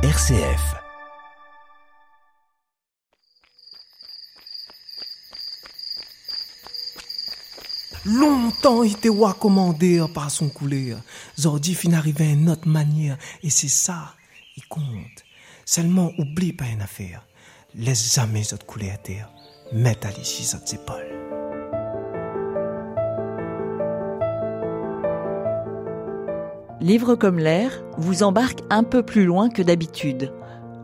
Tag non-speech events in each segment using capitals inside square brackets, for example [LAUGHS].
RCF. Longtemps il était commandé par son couleur. Zordi fin arrivé à une autre manière. Et c'est ça, il compte. Seulement oublie pas une affaire. Laisse jamais cette couleur à terre. Mets à sur tes épaules. Livre comme l'air vous embarque un peu plus loin que d'habitude.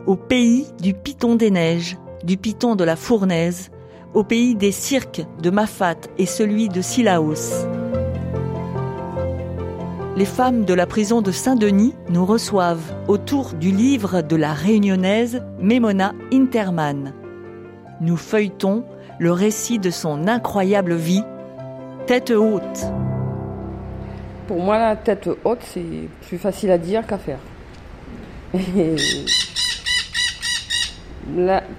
Au pays du Piton des Neiges, du Piton de la Fournaise, au pays des cirques de Mafat et celui de Silaos. Les femmes de la prison de Saint-Denis nous reçoivent autour du livre de la réunionnaise Memona Interman. Nous feuilletons le récit de son incroyable vie, tête haute. Pour moi, la tête haute, c'est plus facile à dire qu'à faire.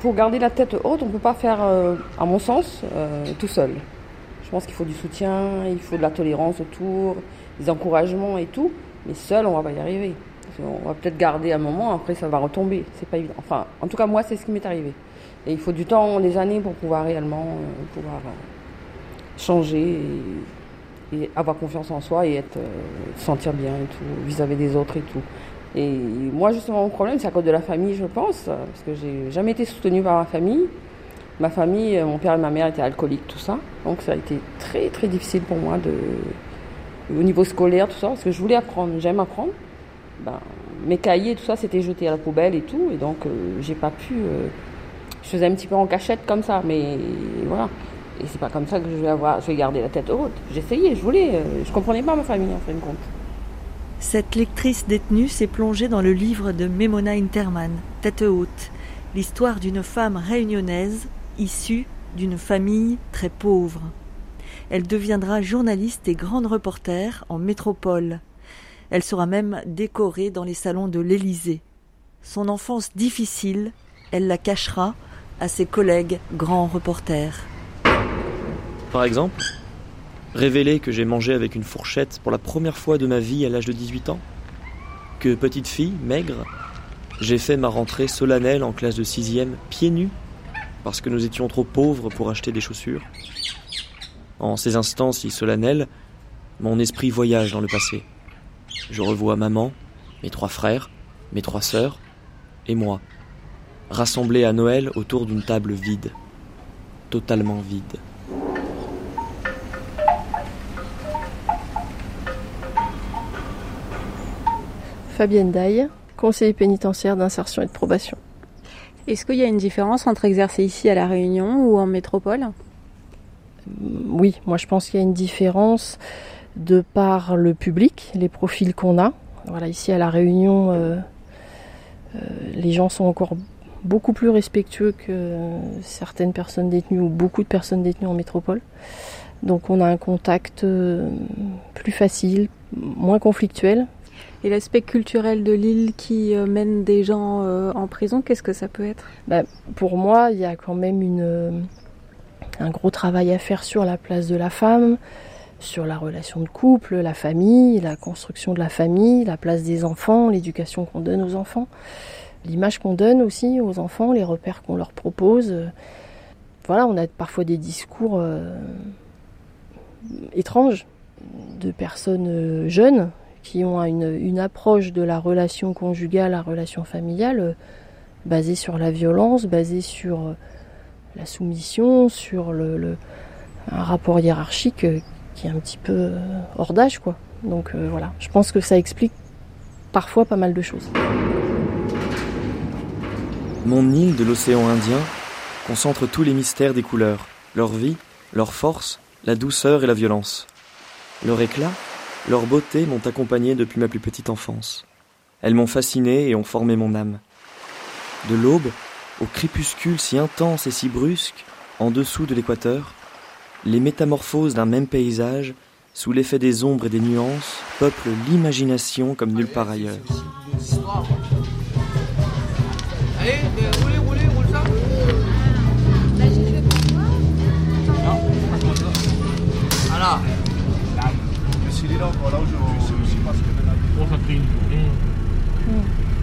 pour garder la tête haute, on ne peut pas faire, euh, à mon sens, euh, tout seul. Je pense qu'il faut du soutien, il faut de la tolérance autour, des encouragements et tout. Mais seul, on va pas y arriver. On va peut-être garder un moment, après ça va retomber. C'est pas. Enfin, en tout cas, moi, c'est ce qui m'est arrivé. Et il faut du temps, des années pour pouvoir réellement euh, pouvoir changer avoir confiance en soi et être, sentir bien et tout, vis-à-vis des autres et tout. Et moi, justement, mon problème, c'est à cause de la famille, je pense, parce que j'ai jamais été soutenue par ma famille. Ma famille, mon père et ma mère étaient alcooliques, tout ça. Donc ça a été très, très difficile pour moi de, au niveau scolaire, tout ça, parce que je voulais apprendre, j'aime apprendre. Ben, mes cahiers, tout ça, c'était jeté à la poubelle et tout, et donc euh, j'ai pas pu. Euh, je faisais un petit peu en cachette comme ça, mais voilà. Et c'est pas comme ça que je vais avoir, je vais garder la tête haute. J'essayais, je voulais, euh, je comprenais pas ma famille en fin de compte. Cette lectrice détenue s'est plongée dans le livre de Memona Interman, Tête haute, l'histoire d'une femme réunionnaise issue d'une famille très pauvre. Elle deviendra journaliste et grande reporter en métropole. Elle sera même décorée dans les salons de l'Élysée. Son enfance difficile, elle la cachera à ses collègues grands reporters. Par exemple, Révéler que j'ai mangé avec une fourchette pour la première fois de ma vie à l'âge de 18 ans Que petite fille, maigre, j'ai fait ma rentrée solennelle en classe de 6 pieds nus parce que nous étions trop pauvres pour acheter des chaussures. En ces instants si solennels, mon esprit voyage dans le passé. Je revois maman, mes trois frères, mes trois sœurs et moi, rassemblés à Noël autour d'une table vide, totalement vide. Fabienne Daille, conseiller pénitentiaire d'insertion et de probation. Est-ce qu'il y a une différence entre exercer ici à La Réunion ou en métropole? Oui, moi je pense qu'il y a une différence de par le public, les profils qu'on a. Voilà, ici à La Réunion, euh, euh, les gens sont encore beaucoup plus respectueux que certaines personnes détenues ou beaucoup de personnes détenues en métropole. Donc on a un contact euh, plus facile, moins conflictuel, et l'aspect culturel de l'île qui euh, mène des gens euh, en prison, qu'est-ce que ça peut être? Bah, Pour moi, il y a quand même euh, un gros travail à faire sur la place de la femme, sur la relation de couple, la famille, la construction de la famille, la place des enfants, l'éducation qu'on donne aux enfants, l'image qu'on donne aussi aux enfants, les repères qu'on leur propose. Voilà, on a parfois des discours étranges de personnes jeunes qui ont une, approche de la relation conjugale, la relation familiale, euh, basée sur la violence, basée sur euh, la soumission, sur le, un rapport hiérarchique euh, qui est un petit peu hors d'âge, quoi. Donc voilà, je pense que ça explique parfois pas mal de choses. Mon île de l'océan Indien concentre tous les mystères des couleurs, leur vie, leur force, la douceur et la violence. Leur éclat, leur beauté m'ont accompagné depuis ma plus petite enfance. Elles m'ont fasciné et ont formé mon âme. De l'aube au crépuscule si intense et si brusque, en dessous de l'équateur, les métamorphoses d'un même paysage, sous l'effet des ombres et des nuances, peuplent l'imagination comme nulle part ailleurs.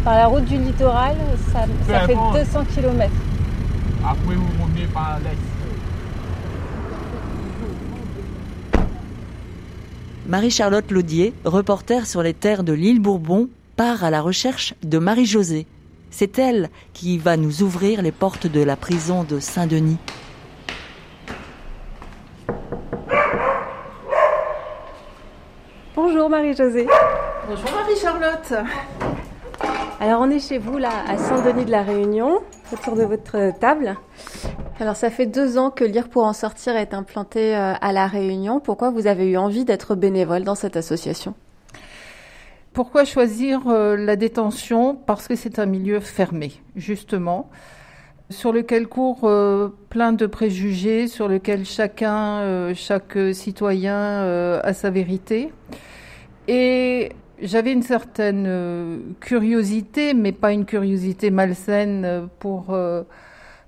Par la route du littoral, ça, ça fait 200 km. Après, vous revenez par l'est. Marie-Charlotte Laudier, reporter sur les terres de l'île Bourbon, part à la recherche de Marie-Josée. C'est elle qui va nous ouvrir les portes de la prison de Saint-Denis. Bonjour Marie-Josée. Bonjour Marie-Charlotte. Alors on est chez vous là à Saint-Denis de la Réunion, autour de votre table. Alors ça fait deux ans que Lire pour en sortir est implanté euh, à la Réunion. Pourquoi vous avez eu envie d'être bénévole dans cette association? Pourquoi choisir euh, la détention? Parce que c'est un milieu fermé, justement, sur lequel courent euh, plein de préjugés, sur lequel chacun, chaque citoyen a sa vérité. Et j'avais une certaine curiosité, mais pas une curiosité malsaine pour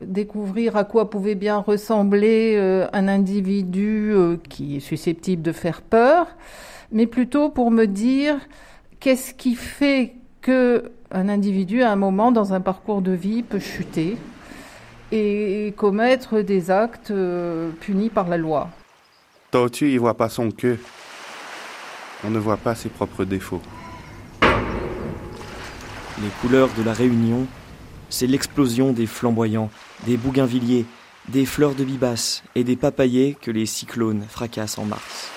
découvrir à quoi pouvait bien ressembler euh, un individu euh, qui est susceptible de faire peur, mais plutôt pour me dire qu'est-ce qui fait que un individu à un moment dans un parcours de vie peut chuter et commettre des actes euh, punis par la loi. Tortue, il voit pas son queue. On ne voit pas ses propres défauts. Les couleurs de la Réunion c'est l'explosion des flamboyants, des bougainvilliers, des fleurs de bibas et des papayers que les cyclones fracassent en mars.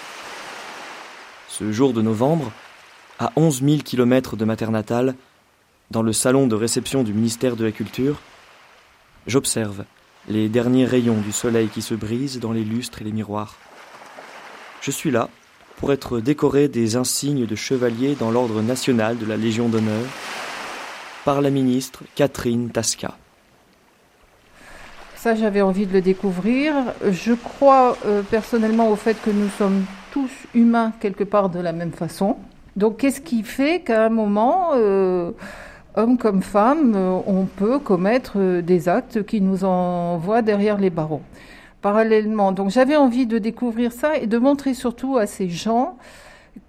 Ce jour de novembre, à 11 000 kilomètres de Maternatale, dans le salon de réception du ministère de la Culture, j'observe les derniers rayons du soleil qui se brisent dans les lustres et les miroirs. Je suis là pour être décoré des insignes de chevalier dans l'ordre national de la Légion d'honneur par la ministre Catherine Tasca. Ça, j'avais envie de le découvrir. Je crois euh, personnellement au fait que nous sommes tous humains quelque part de la même façon. Donc, qu'est-ce qui fait qu'à un moment, euh, homme comme femme, euh, on peut commettre des actes qui nous envoient derrière les barreaux Parallèlement, donc j'avais envie de découvrir ça et de montrer surtout à ces gens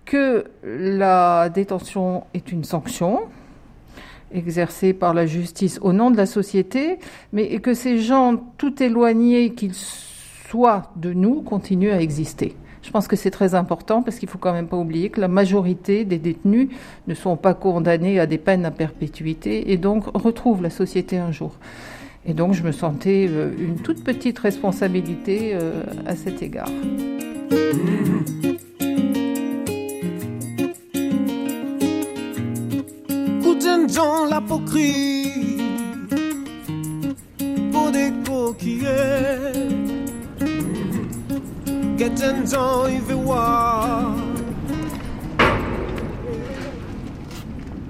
que la détention est une sanction, exercée par la justice au nom de la société, mais que ces gens, tout éloignés qu'ils soient de nous, continuent à exister. Je pense que c'est très important parce qu'il faut quand même pas oublier que la majorité des détenus ne sont pas condamnés à des peines à perpétuité et donc retrouvent la société un jour. Et donc je me sentais euh, une toute petite responsabilité euh, à cet égard.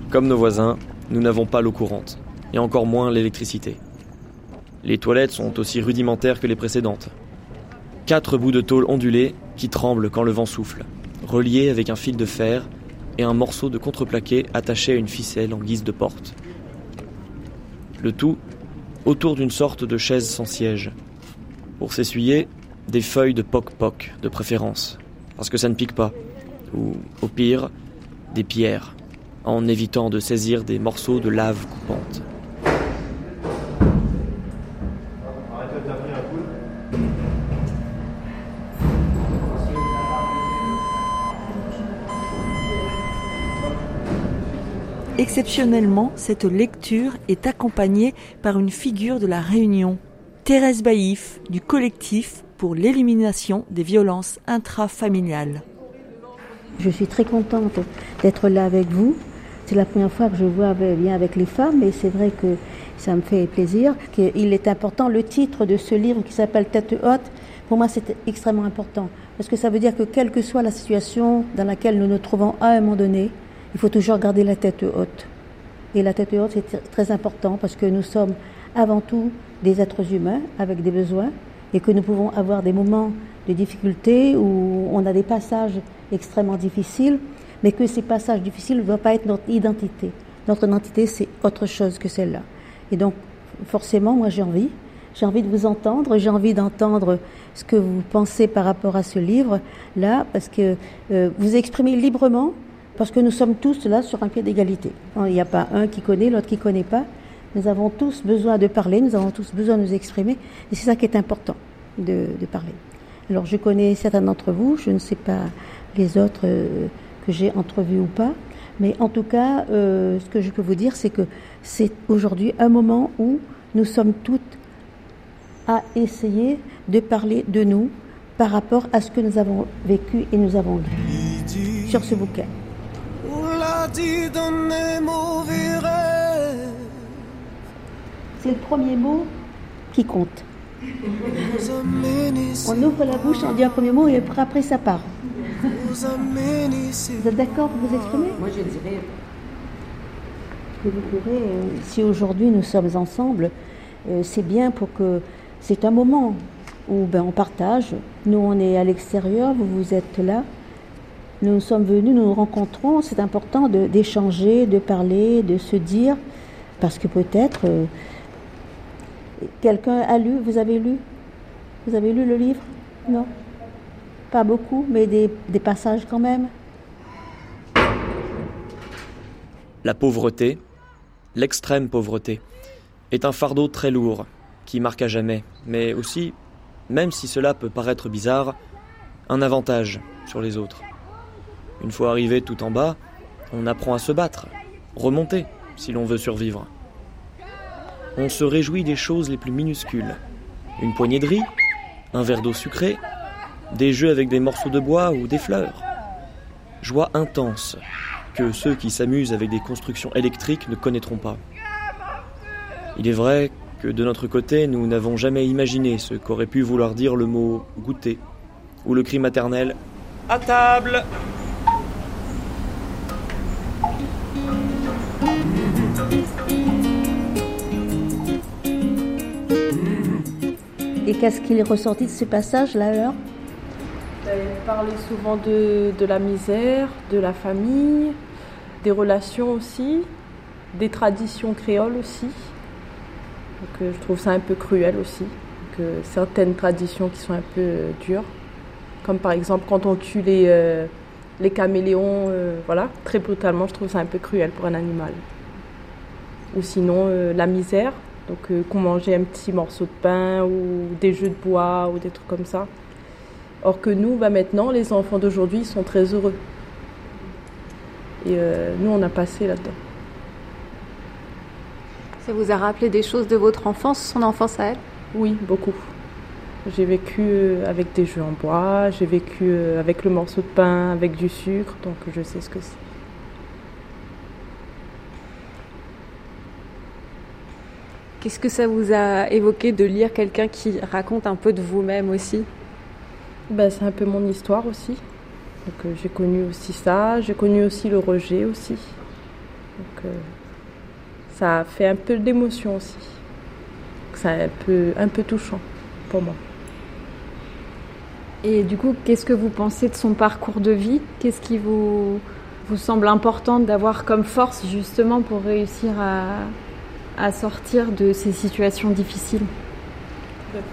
Comme nos voisins, nous n'avons pas l'eau courante, et encore moins l'électricité. Les toilettes sont aussi rudimentaires que les précédentes. Quatre bouts de tôle ondulés qui tremblent quand le vent souffle, reliés avec un fil de fer et un morceau de contreplaqué attaché à une ficelle en guise de porte. Le tout autour d'une sorte de chaise sans siège. Pour s'essuyer, des feuilles de poc-poc de préférence, parce que ça ne pique pas. Ou, au pire, des pierres, en évitant de saisir des morceaux de lave coupante. Exceptionnellement, cette lecture est accompagnée par une figure de la Réunion, Thérèse Baïf, du collectif pour l'élimination des violences intrafamiliales. Je suis très contente d'être là avec vous. C'est la première fois que je vois bien avec les femmes et c'est vrai que ça me fait plaisir. Il est important, le titre de ce livre qui s'appelle Tête haute, pour moi c'est extrêmement important parce que ça veut dire que quelle que soit la situation dans laquelle nous nous trouvons à un moment donné, il faut toujours garder la tête haute. Et la tête haute, c'est très important parce que nous sommes avant tout des êtres humains avec des besoins et que nous pouvons avoir des moments de difficulté où on a des passages extrêmement difficiles, mais que ces passages difficiles ne doivent pas être notre identité. Notre identité, c'est autre chose que celle-là. Et donc, forcément, moi, j'ai envie. J'ai envie de vous entendre, j'ai envie d'entendre ce que vous pensez par rapport à ce livre-là, parce que euh, vous exprimez librement parce que nous sommes tous là sur un pied d'égalité. Il n'y a pas un qui connaît, l'autre qui ne connaît pas. Nous avons tous besoin de parler, nous avons tous besoin de nous exprimer, et c'est ça qui est important, de, parler. Alors je connais certains d'entre vous, je ne sais pas les autres euh, que j'ai entrevus ou pas, mais en tout cas, euh, ce que je peux vous dire, c'est que c'est aujourd'hui un moment où nous sommes toutes à essayer de parler de nous par rapport à ce que nous avons vécu et nous avons lu sur ce bouquin. C'est le premier mot qui compte. On ouvre la bouche, on dit un premier mot et après ça part. Vous êtes d'accord pour vous exprimer? Moi je dirais. Que vous pourrez, euh, si aujourd'hui nous sommes ensemble, euh, c'est bien pour que c'est un moment où ben, on partage. Nous on est à l'extérieur, vous vous êtes là. Nous sommes venus, nous nous rencontrons. C'est important d'échanger, de, parler, de se dire, parce que peut-être euh, quelqu'un a lu. Vous avez lu? Vous avez lu le livre? Non? Pas beaucoup, mais des, passages quand même? La pauvreté, l'extrême pauvreté, est un fardeau très lourd qui marque à jamais, mais aussi, même si cela peut paraître bizarre, un avantage sur les autres. Une fois arrivé tout en bas, on apprend à se battre, remonter, si l'on veut survivre. On se réjouit des choses les plus minuscules. Une poignée de riz, un verre d'eau sucrée, des jeux avec des morceaux de bois ou des fleurs. Joie intense que ceux qui s'amusent avec des constructions électriques ne connaîtront pas. Il est vrai que de notre côté, nous n'avons jamais imaginé ce qu'aurait pu vouloir dire le mot goûter ou le cri maternel À table Et qu'est-ce qu'il est ressorti de ce passage-là alors? Ben, Il parlait souvent de, de, la misère, de la famille, des relations aussi, des traditions créoles aussi. Donc, euh, je trouve ça un peu cruel aussi, que certaines traditions qui sont un peu euh, dures, comme par exemple quand on tue les, euh, les caméléons, voilà, très brutalement, je trouve ça un peu cruel pour un animal. Ou sinon la misère, donc euh, qu'on mangeait un petit morceau de pain ou des jeux de bois ou des trucs comme ça. Or que nous, bah, maintenant, les enfants d'aujourd'hui sont très heureux. Et euh, nous, on a passé là-dedans. Ça vous a rappelé des choses de votre enfance, son enfance à elle? Oui, beaucoup. J'ai vécu euh, avec des jeux en bois, j'ai vécu avec le morceau de pain, avec du sucre, donc je sais ce que c'est. Qu'est-ce que ça vous a évoqué de lire quelqu'un qui raconte un peu de vous-même aussi? Ben, C'est un peu mon histoire aussi. Donc euh, j'ai connu aussi ça, j'ai connu aussi le rejet aussi. Donc euh, ça fait un peu d'émotion aussi. C'est un peu, un peu touchant pour moi. Et du coup, qu'est-ce que vous pensez de son parcours de vie? Qu'est-ce qui vous, vous semble important d'avoir comme force justement pour réussir à, à sortir de ces situations difficiles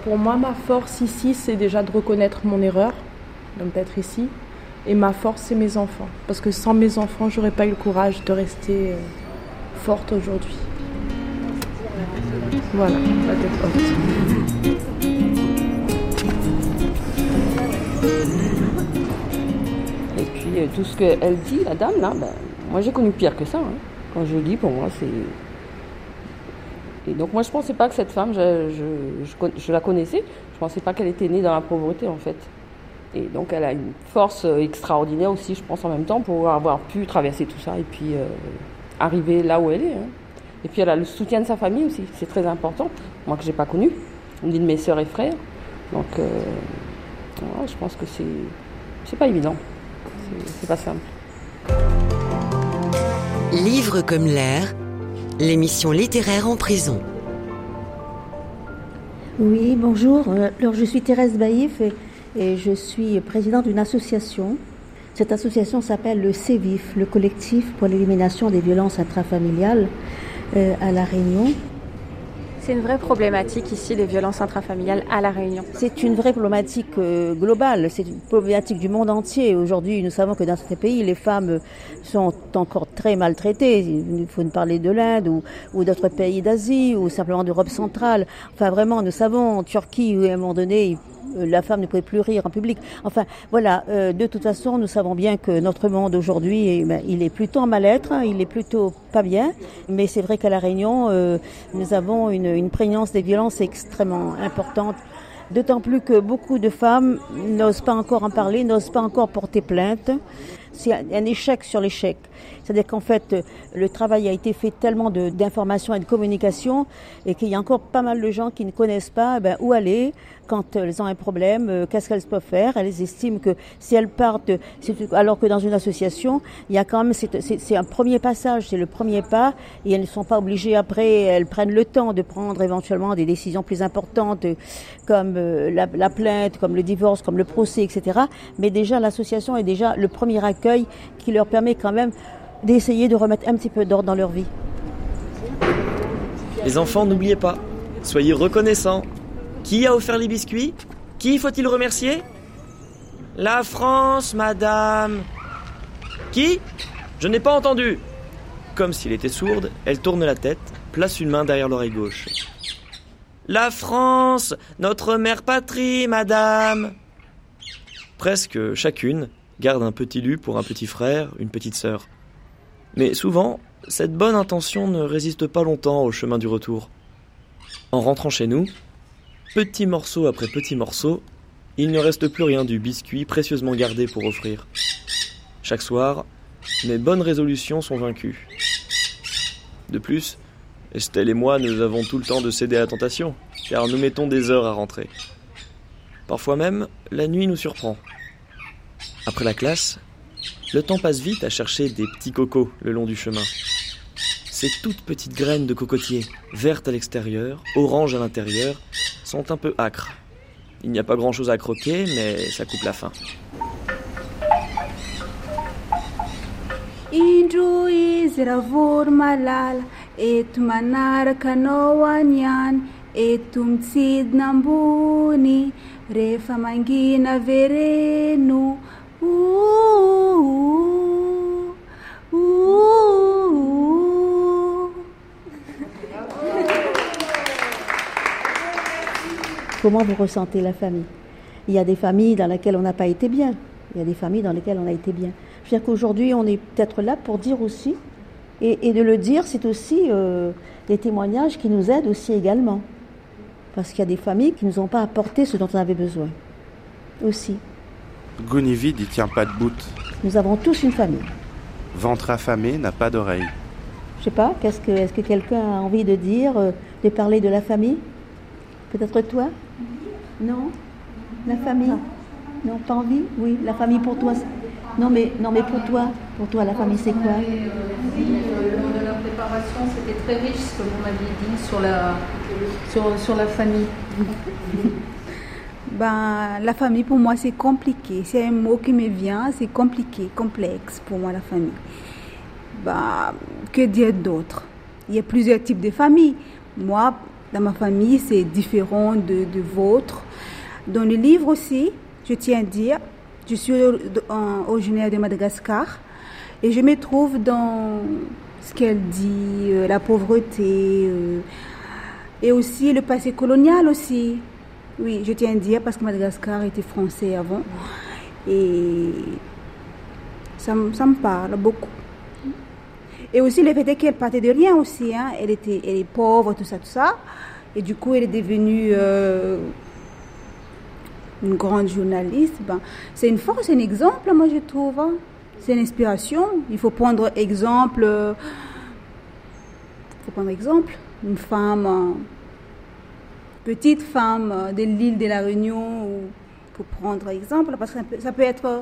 Pour moi, ma force ici, c'est déjà de reconnaître mon erreur, d'être ici. Et ma force, c'est mes enfants. Parce que sans mes enfants, j'aurais pas eu le courage de rester euh, forte aujourd'hui. Voilà, la tête Et puis euh, tout ce qu'elle dit, la dame, là, ben, moi j'ai connu pire que ça. Hein. Quand je lis, pour moi, c'est donc moi je ne pensais pas que cette femme, je, je, la connaissais, je ne pensais pas qu'elle était née dans la pauvreté en fait. Et donc elle a une force euh, extraordinaire aussi, je pense en même temps, pour avoir pu traverser tout ça et puis euh, arriver là où elle est. Hein. Et puis elle a le soutien de sa famille aussi, c'est très important, moi que j'ai pas connu, ni de mes sœurs et frères. Donc euh, je pense que c'est c'est pas évident, c'est pas simple. Livre comme l'air l'émission littéraire en prison. Oui, bonjour. Euh, alors, je suis Thérèse Baïf et, je suis présidente d'une association. Cette association s'appelle le CEVIF, le collectif pour l'élimination des violences intrafamiliales euh, à La Réunion. C'est une vraie problématique ici, les violences intrafamiliales à La Réunion. C'est une vraie problématique euh, globale, c'est une problématique du monde entier. Aujourd'hui, nous savons que dans certains pays, les femmes sont encore très maltraitées. Il faut nous parler de l'Inde ou, ou d'autres pays d'Asie ou simplement d'Europe centrale. Enfin, vraiment, nous savons en Turquie, où à un moment donné, la femme ne pouvait plus rire en public. Enfin, voilà, euh, de toute façon, nous savons bien que notre monde aujourd'hui, eh ben, il est plutôt en mal-être, hein, il est plutôt pas bien. Mais c'est vrai qu'à La Réunion, euh, nous avons une, une prégnance des violences extrêmement importante. D'autant plus que beaucoup de femmes n'osent pas encore en parler, n'osent pas encore porter plainte. C'est un échec sur l'échec. C'est-à-dire qu'en fait, le travail a été fait tellement d'informations et de communication et qu'il y a encore pas mal de gens qui ne connaissent pas eh ben, où aller quand elles ont un problème, euh, qu'est-ce qu'elles peuvent faire? Elles estiment que si elles partent, alors que dans une association, il y a quand même, c'est un premier passage, c'est le premier pas et elles ne sont pas obligées après, elles prennent le temps de prendre éventuellement des décisions plus importantes comme euh, la, la plainte, comme le divorce, comme le procès, etc. Mais déjà, l'association est déjà le premier accueil qui leur permet quand même d'essayer de remettre un petit peu d'ordre dans leur vie. Les enfants, n'oubliez pas, soyez reconnaissants. Qui a offert les biscuits? Qui faut-il remercier? La France, madame. Qui? Je n'ai pas entendu. Comme s'il était sourde, elle tourne la tête, place une main derrière l'oreille gauche. La France, notre mère patrie, madame. Presque chacune garde un petit lu pour un petit frère, une petite sœur. Mais souvent, cette bonne intention ne résiste pas longtemps au chemin du retour. En rentrant chez nous, petit morceau après petit morceau, il ne reste plus rien du biscuit précieusement gardé pour offrir. Chaque soir, mes bonnes résolutions sont vaincues. De plus, Estelle et moi, nous avons tout le temps de céder à la tentation, car nous mettons des heures à rentrer. Parfois même, la nuit nous surprend. Après la classe, le temps passe vite à chercher des petits cocos le long du chemin. Ces toutes petites graines de cocotier, vertes à l'extérieur, oranges à l'intérieur, sont un peu âcres. Il n'y a pas grand-chose à croquer, mais ça coupe la faim Ouh, ouh, ouh. Comment vous ressentez la famille Il y a des familles dans lesquelles on n'a pas été bien. Il y a des familles dans lesquelles on a été bien. Je veux dire qu'aujourd'hui, on est peut-être là pour dire aussi, et, et de le dire, c'est aussi euh, des témoignages qui nous aident aussi également. Parce qu'il y a des familles qui ne nous ont pas apporté ce dont on avait besoin. Aussi. Gounivide, il tient pas de bout. Nous avons tous une famille. Ventre affamé n'a pas d'oreille. Je sais pas, qu'est-ce que, est-ce que quelqu'un a envie de dire, euh, de parler de la famille? Peut-être toi? Non? La famille? Non, pas envie? Oui, la famille pour toi. Non mais, non mais pour toi, pour toi, la famille c'est quoi? Oui, euh, lors de la préparation, c'était très riche ce que vous m'aviez dit sur la, sur, sur la famille. [LAUGHS] Ben, la famille pour moi c'est compliqué. C'est un mot qui me vient, c'est compliqué, complexe pour moi la famille. Ben, que dire d'autre? Il y a plusieurs types de familles. Moi, dans ma famille, c'est différent de, de vôtre. Dans le livre aussi, je tiens à dire, je suis originaire de Madagascar et je me trouve dans ce qu'elle dit, euh, la pauvreté euh, et aussi le passé colonial aussi. Oui, je tiens à dire parce que Madagascar était français avant. Et ça, me- parle beaucoup. Et aussi le fait qu'elle partait de rien aussi. Hein. Elle, était, elle est pauvre, tout ça, tout ça. Et du coup, elle est devenue euh, une grande journaliste. Ben, c'est une force, c'est un exemple, moi je trouve. hein. C'est une inspiration. Il faut prendre exemple. euh, faut prendre exemple. Une femme. euh, petite femme euh, de l'île de la Réunion, ou pour prendre exemple, parce que ça peut, être euh,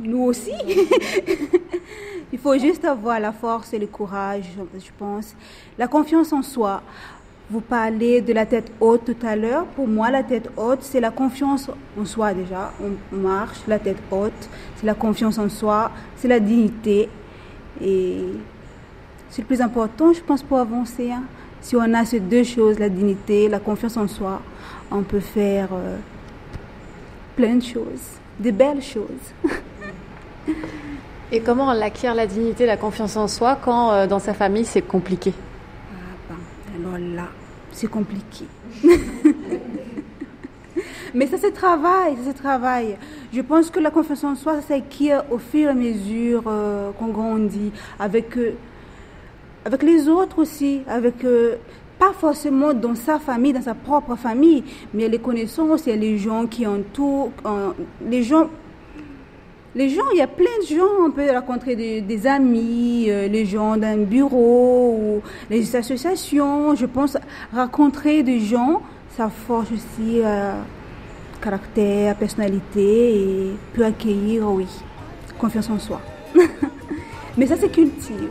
nous aussi. [LAUGHS] Il faut juste avoir la force et le courage, je pense. La confiance en soi. Vous parlez de la tête haute tout à l'heure. Pour moi, la tête haute, c'est la confiance en soi déjà. On marche, la tête haute, c'est la confiance en soi, c'est la dignité. Et c'est le plus important, je pense, pour avancer. hein. Si on a ces deux choses, la dignité, la confiance en soi, on peut faire euh, plein de choses, des belles choses. [LAUGHS] Et comment on acquiert la dignité, la confiance en soi quand euh, dans sa famille c'est compliqué? Ah ben, Alors là, c'est compliqué. [LAUGHS] Mais ça se travaille, ça se travaille. Je pense que la confiance en soi, ça s'acquiert au fur et à mesure euh, qu'on grandit, avec, euh, avec les autres aussi, avec pas forcément dans sa famille, dans sa propre famille, mais les connaissances, a les gens qui entourent, les gens les gens, il y a plein de gens, on peut rencontrer des, amis, euh, les gens d'un bureau ou les associations. Je pense rencontrer des gens, ça forge aussi euh, caractère, personnalité et peut accueillir, oui, confiance en soi. [LAUGHS] Mais ça, c'est cultive.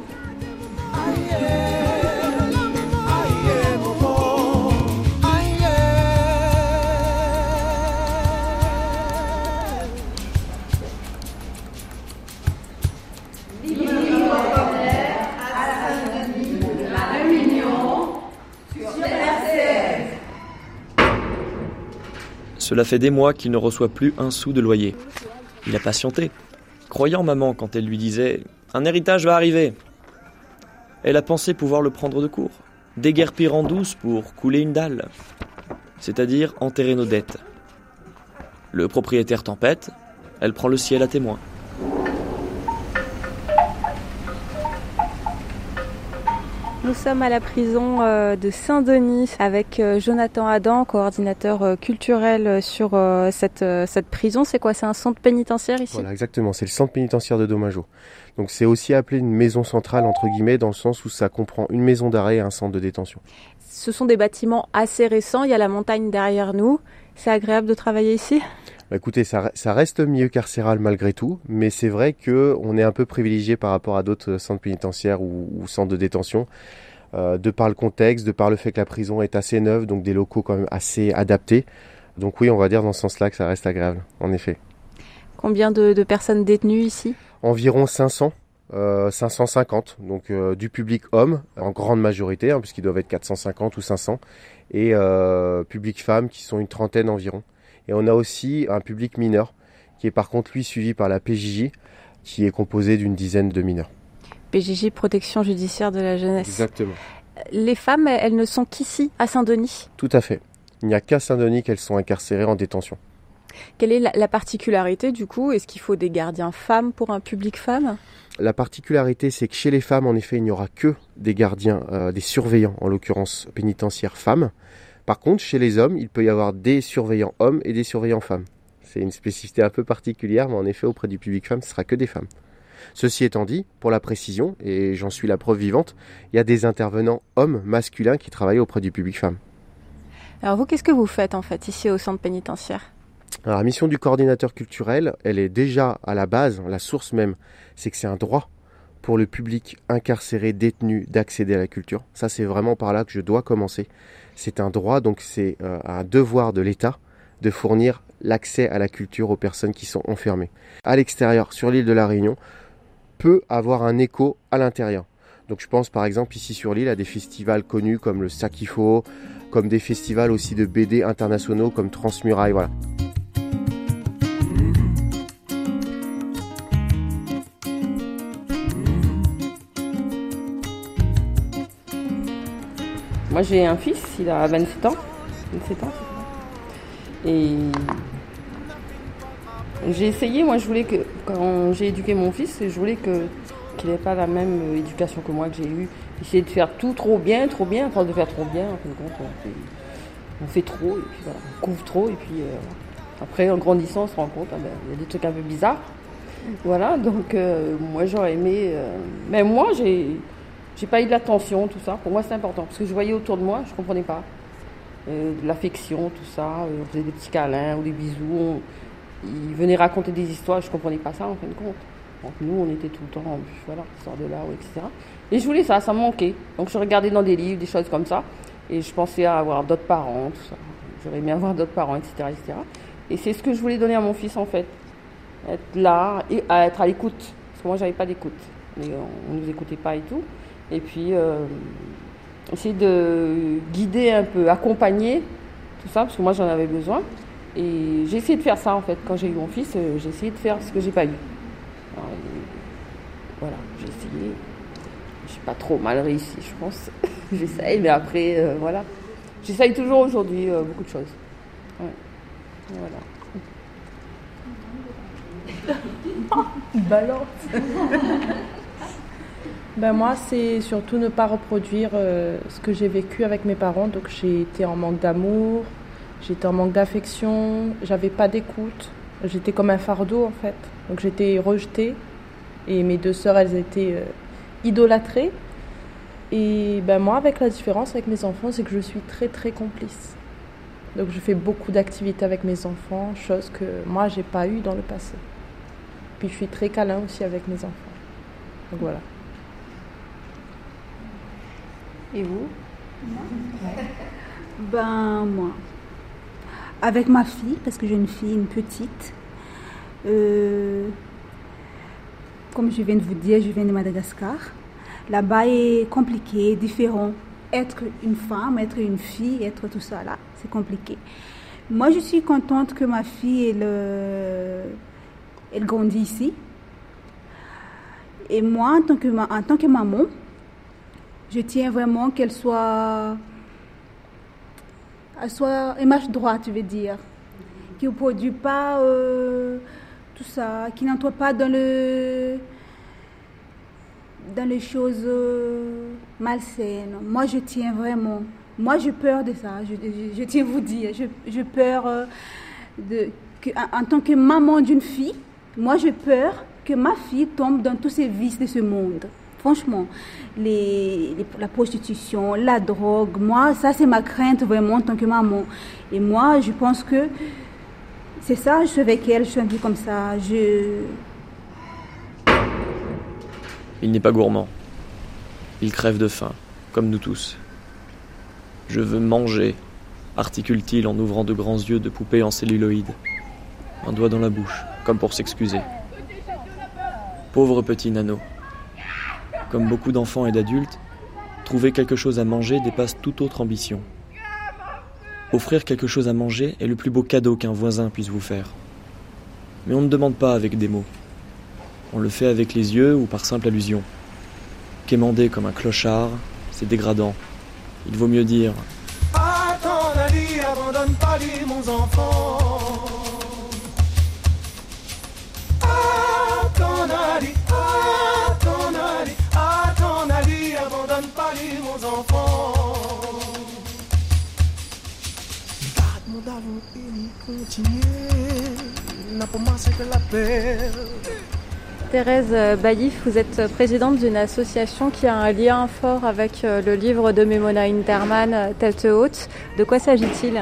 Cela fait des mois qu'il ne reçoit plus un sou de loyer. Il a patienté, croyant maman quand elle lui disait ⁇ Un héritage va arriver !⁇ Elle a pensé pouvoir le prendre de court, déguerpir en douce pour couler une dalle, c'est-à-dire enterrer nos dettes. Le propriétaire tempête, elle prend le ciel à témoin. Nous sommes à la prison euh, de Saint-Denis avec euh, Jonathan Adam, coordinateur euh, culturel sur cette, cette prison. C'est quoi? C'est un centre pénitentiaire ici? Voilà, exactement. C'est le centre pénitentiaire de Domageau. Donc c'est aussi appelé une maison centrale, entre guillemets, dans le sens où ça comprend une maison d'arrêt et un centre de détention. Ce sont des bâtiments assez récents. Il y a la montagne derrière nous. C'est agréable de travailler ici? Bah, écoutez, ça, reste milieu carcéral malgré tout, mais c'est vrai qu'on est un peu privilégié par rapport à d'autres centres pénitentiaires ou, centres de détention, euh, de par le contexte, de par le fait que la prison est assez neuve, donc des locaux quand même assez adaptés. Donc oui, on va dire dans ce sens-là que ça reste agréable, en effet. Combien de, personnes détenues ici? Environ 500. 550, euh, donc euh, du public homme en grande majorité, hein, puisqu'ils doivent être 450 ou 500, et public femmes qui sont une trentaine environ. Et on a aussi un public mineur, qui est par contre lui suivi par la PJJ, qui est composé d'une dizaine de mineurs. PJJ, protection judiciaire de la jeunesse. Exactement. Les femmes, elles ne sont qu'ici, à Saint-Denis? Tout à fait. Il n'y a qu'à Saint-Denis qu'elles sont incarcérées en détention. Quelle est la, particularité du coup? Est-ce qu'il faut des gardiens femmes pour un public femme? La particularité, c'est que chez les femmes, en effet, il n'y aura que des gardiens, euh, des surveillants, en l'occurrence pénitentiaires femmes. Par contre, chez les hommes, il peut y avoir des surveillants hommes et des surveillants femmes. C'est une spécificité un peu particulière, mais en effet, auprès du public femme, ce sera que des femmes. Ceci étant dit, pour la précision, et j'en suis la preuve vivante, il y a des intervenants hommes masculins qui travaillent auprès du public femme. Alors vous, qu'est-ce que vous faites en fait ici au centre pénitentiaire? Alors la mission du coordinateur culturel, elle est déjà à la base, la source même, c'est que c'est un droit pour le public incarcéré, détenu, d'accéder à la culture. Ça, c'est vraiment par là que je dois commencer. C'est un droit, donc c'est euh, un devoir de l'État de fournir l'accès à la culture aux personnes qui sont enfermées. À l'extérieur, sur l'île de la Réunion, peut avoir un écho à l'intérieur. Donc je pense par exemple ici sur l'île à des festivals connus comme le Sakifo, comme des festivals aussi de BD internationaux comme Transmuraille, voilà. Moi j'ai un fils, il a 27 ans. 27 ans, Et j'ai essayé, moi je voulais que, quand j'ai éduqué mon fils, je voulais que qu'il n'ait pas la même éducation que moi que j'ai eue. Essayer de faire tout trop bien, trop bien, enfin de faire trop bien, en fin de compte, on fait, trop, et puis voilà, on couvre trop, et puis euh, après en grandissant on se rend compte, ah ben, il y a des trucs un peu bizarres. Voilà, donc euh, moi j'aurais aimé. Euh, mais moi j'ai j'ai pas eu de l'attention, tout ça. Pour moi, c'est important. Parce que je voyais autour de moi, je comprenais pas. Euh, de l'affection, tout ça. Euh, on faisait des petits câlins ou des bisous. Ils venaient raconter des histoires, je comprenais pas ça en fin de compte. Donc nous, on était tout le temps, voilà, sort de là, etc. Et je voulais ça, ça me manquait. Donc je regardais dans des livres, des choses comme ça. Et je pensais à avoir d'autres parents, tout ça. J'aurais aimé avoir d'autres parents, etc., etc. Et c'est ce que je voulais donner à mon fils, en fait. Être là et être à l'écoute. Parce que moi, j'avais pas d'écoute. On ne nous écoutait pas et tout. Et puis, euh, essayer de guider un peu, accompagner tout ça, parce que moi j'en avais besoin. Et j'ai essayé de faire ça en fait. Quand j'ai eu mon fils, euh, j'ai essayé de faire ce que j'ai pas eu. Alors, voilà, j'ai essayé. Je suis pas trop mal réussi, je pense. [LAUGHS] J'essaye, mais après, euh, voilà. J'essaye toujours aujourd'hui euh, beaucoup de choses. Ouais. Voilà. Balance. [LAUGHS] ben moi, c'est surtout ne pas reproduire euh, ce que j'ai vécu avec mes parents. Donc j'ai été en manque d'amour, j'étais en manque d'affection, j'avais pas d'écoute. J'étais comme un fardeau en fait. Donc j'étais rejetée et mes deux sœurs, elles étaient euh, idolâtrées. Et ben moi, avec la différence avec mes enfants, c'est que je suis très très complice. Donc je fais beaucoup d'activités avec mes enfants, chose que moi j'ai pas eu dans le passé. Puis je suis très câlin aussi avec mes enfants. Donc voilà. Et vous Ben moi, avec ma fille, parce que j'ai une fille, une petite. euh, comme je viens de vous dire, je viens de Madagascar. Là-bas est compliqué, différent. Être une femme, être une fille, être tout ça là, c'est compliqué. Moi, je suis contente que ma fille, elle, euh, elle grandit ici. Et moi, en tant que, en tant que maman, je tiens vraiment qu'elle soit, elle soit une marche droite, je veux dire. Qui ne produit pas euh, tout ça, qui n'entre pas dans le dans les choses euh, malsaines. Moi, je tiens vraiment. Moi, j'ai peur de ça. Je, tiens à vous dire. Je peur euh, en, en tant que maman d'une fille, moi, j'ai peur que ma fille tombe dans tous ces vices de ce monde. Franchement, la prostitution, la drogue, moi, ça, c'est ma crainte vraiment en tant que maman. Et moi, je pense que c'est ça, je suis avec elle, je suis un peu comme ça. Je, Il n'est pas gourmand. Il crève de faim, comme nous tous. Je veux manger, articule-t-il en ouvrant de grands yeux de poupée en celluloïd. Un doigt dans la bouche, comme pour s'excuser. Pauvre petit Nano. Comme beaucoup d'enfants et d'adultes, trouver quelque chose à manger dépasse toute autre ambition. Offrir quelque chose à manger est le plus beau cadeau qu'un voisin puisse vous faire. Mais on ne demande pas avec des mots. On le fait avec les yeux ou par simple allusion. Quémander comme un clochard, c'est dégradant. Il vaut mieux dire Attends, abandonne pas mon enfant. D'avant et continuer. N'a pour moi c'est que la paix. Thérèse Baïf, vous êtes présidente d'une association qui a un lien fort avec euh, le livre de Memona Interman, euh, Tête haute. De quoi s'agit-il?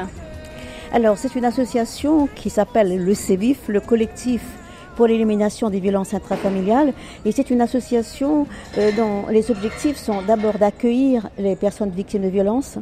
Alors, c'est une association qui s'appelle le CEVIF, le collectif pour l'élimination des violences intrafamiliales. Et c'est une association euh, dont les objectifs sont d'abord d'accueillir les personnes victimes de violences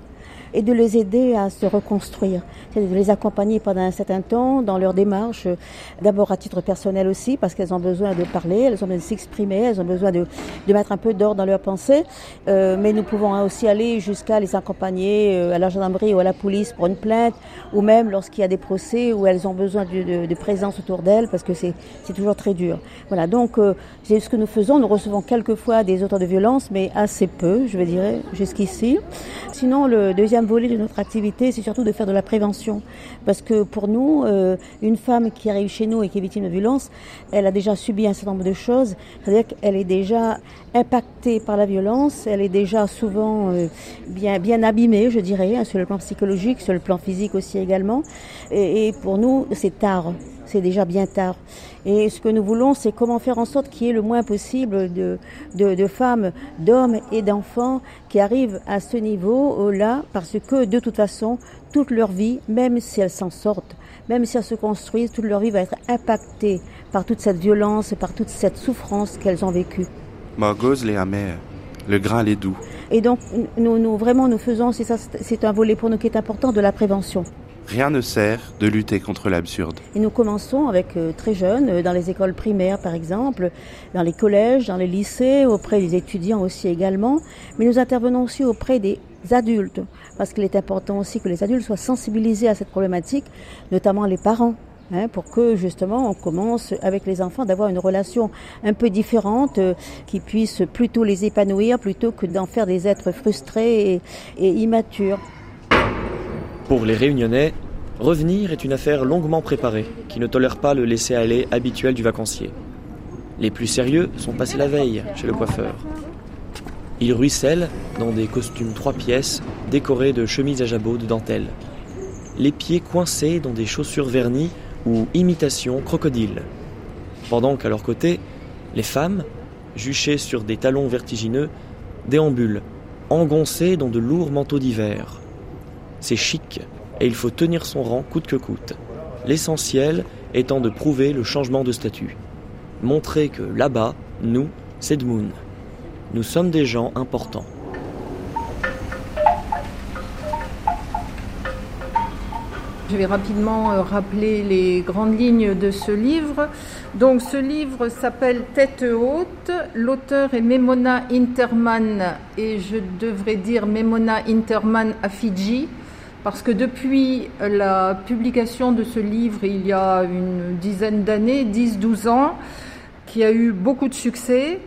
et de les aider à se reconstruire. C'est de les accompagner pendant un certain temps dans leur démarche, euh, d'abord à titre personnel aussi, parce qu'elles ont besoin de parler, elles ont besoin de s'exprimer, elles ont besoin de, de mettre un peu d'ordre dans leurs pensées. Euh, mais nous pouvons aussi aller jusqu'à les accompagner euh, à la gendarmerie ou à la police pour une plainte, ou même lorsqu'il y a des procès où elles ont besoin de, de- de présence autour d'elles, parce que c'est toujours très dur. Voilà, donc euh, c'est ce que nous faisons. Nous recevons quelquefois des auteurs de violence, mais assez peu, je dire, jusqu'ici. Sinon, le deuxième volet de notre activité, c'est surtout de faire de la prévention. Parce que pour nous, euh, une femme qui arrive chez nous et qui est victime de violence, elle a déjà subi un certain nombre de choses. C'est-à-dire qu'elle est déjà impactée par la violence, elle est déjà souvent euh, bien, bien abîmée, je dirais, hein, sur le plan psychologique, sur le plan physique aussi également. Et pour nous, c'est tard. C'est déjà bien tard. Et ce que nous voulons, c'est comment faire en sorte qu'il y ait le moins possible de, de, de femmes, d'hommes et d'enfants qui arrivent à ce niveau-là, parce que de toute façon, toute leur vie, même si elles s'en sortent, même si elles se construisent, toute leur vie va être impactée par toute cette violence, par toute cette souffrance qu'elles ont vécue. Morgose l'est amer, le grain l'est doux. Et donc, nous, nous vraiment, nous faisons, c'est ça, c'est un volet pour nous qui est important de la prévention. Rien ne sert de lutter contre l'absurde. Et nous commençons avec euh, très jeunes, euh, dans les écoles primaires par exemple, dans les collèges, dans les lycées, auprès des étudiants aussi également. Mais nous intervenons aussi auprès des adultes, parce qu'il est important aussi que les adultes soient sensibilisés à cette problématique, notamment les parents. Hein, pour que justement on commence avec les enfants d'avoir une relation un peu différente euh, qui puisse plutôt les épanouir plutôt que d'en faire des êtres frustrés et, et immatures. Pour les réunionnais, revenir est une affaire longuement préparée qui ne tolère pas le laisser-aller habituel du vacancier. Les plus sérieux sont passés la veille chez le coiffeur. Ils ruissellent dans des costumes trois pièces décorés de chemises à jabot de dentelle. Les pieds coincés dans des chaussures vernies ou imitation crocodile. Pendant qu'à leur côté, les femmes, juchées sur des talons vertigineux, déambulent, engoncées dans de lourds manteaux d'hiver. C'est chic et il faut tenir son rang coûte que coûte. L'essentiel étant de prouver le changement de statut. Montrer que là-bas, nous, c'est Moon. Nous sommes des gens importants. Je vais rapidement euh, rappeler les grandes lignes de ce livre. Donc ce livre s'appelle Tête haute. L'auteur est Memona Interman et je devrais dire Memona Interman à Fidji parce que depuis la publication de ce livre il y a une dizaine d'années, 10-12 ans, qui a eu beaucoup de succès,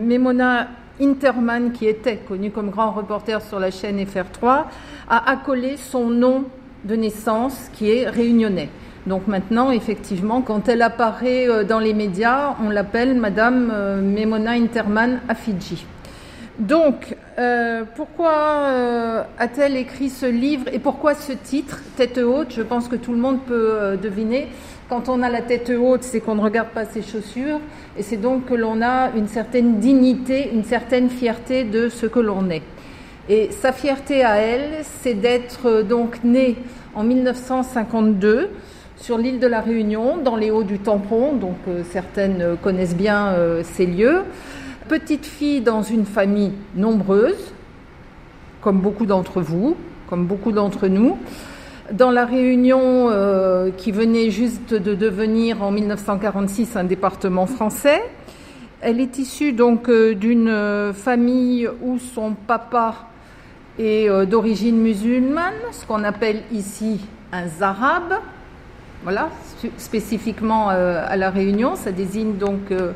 Memona Interman, qui était connu comme grand reporter sur la chaîne FR3, a accolé son nom de naissance qui est réunionnais. Donc maintenant, effectivement, quand elle apparaît euh, dans les médias, on l'appelle Madame euh, Memona Interman à. Donc, euh, pourquoi a-t-elle écrit ce livre et pourquoi ce titre, Tête haute? Je pense que tout le monde peut deviner. Quand on a la tête haute, c'est qu'on ne regarde pas ses chaussures et c'est donc que l'on a une certaine dignité, une certaine fierté de ce que l'on est. Et sa fierté à elle, c'est d'être euh, donc née en 1952 sur l'île de la Réunion, dans les hauts du Tampon, donc euh, certaines connaissent bien euh, ces lieux. Petite fille dans une famille nombreuse, comme beaucoup d'entre vous, comme beaucoup d'entre nous. Dans la Réunion, qui venait juste de devenir en 1946 un département français, elle est issue donc d'une famille où son papa est euh, d'origine musulmane, ce qu'on appelle ici un zarabe. Voilà, spécifiquement euh, à la Réunion, ça désigne donc euh,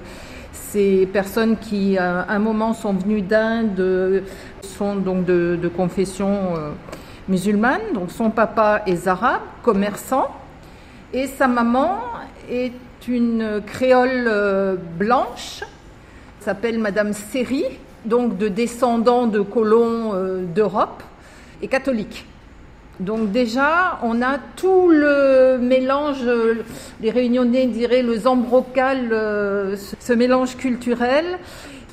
ces personnes qui à un moment sont venues d'Inde, sont donc de, confession musulmane. Donc son papa est zarabe, commerçant, et sa maman est une créole blanche, s'appelle Madame Seri, donc de descendants de colons euh, d'Europe et catholiques. Donc déjà, on a tout le mélange, euh, les réunionnais diraient le zambrocal, euh, ce mélange culturel.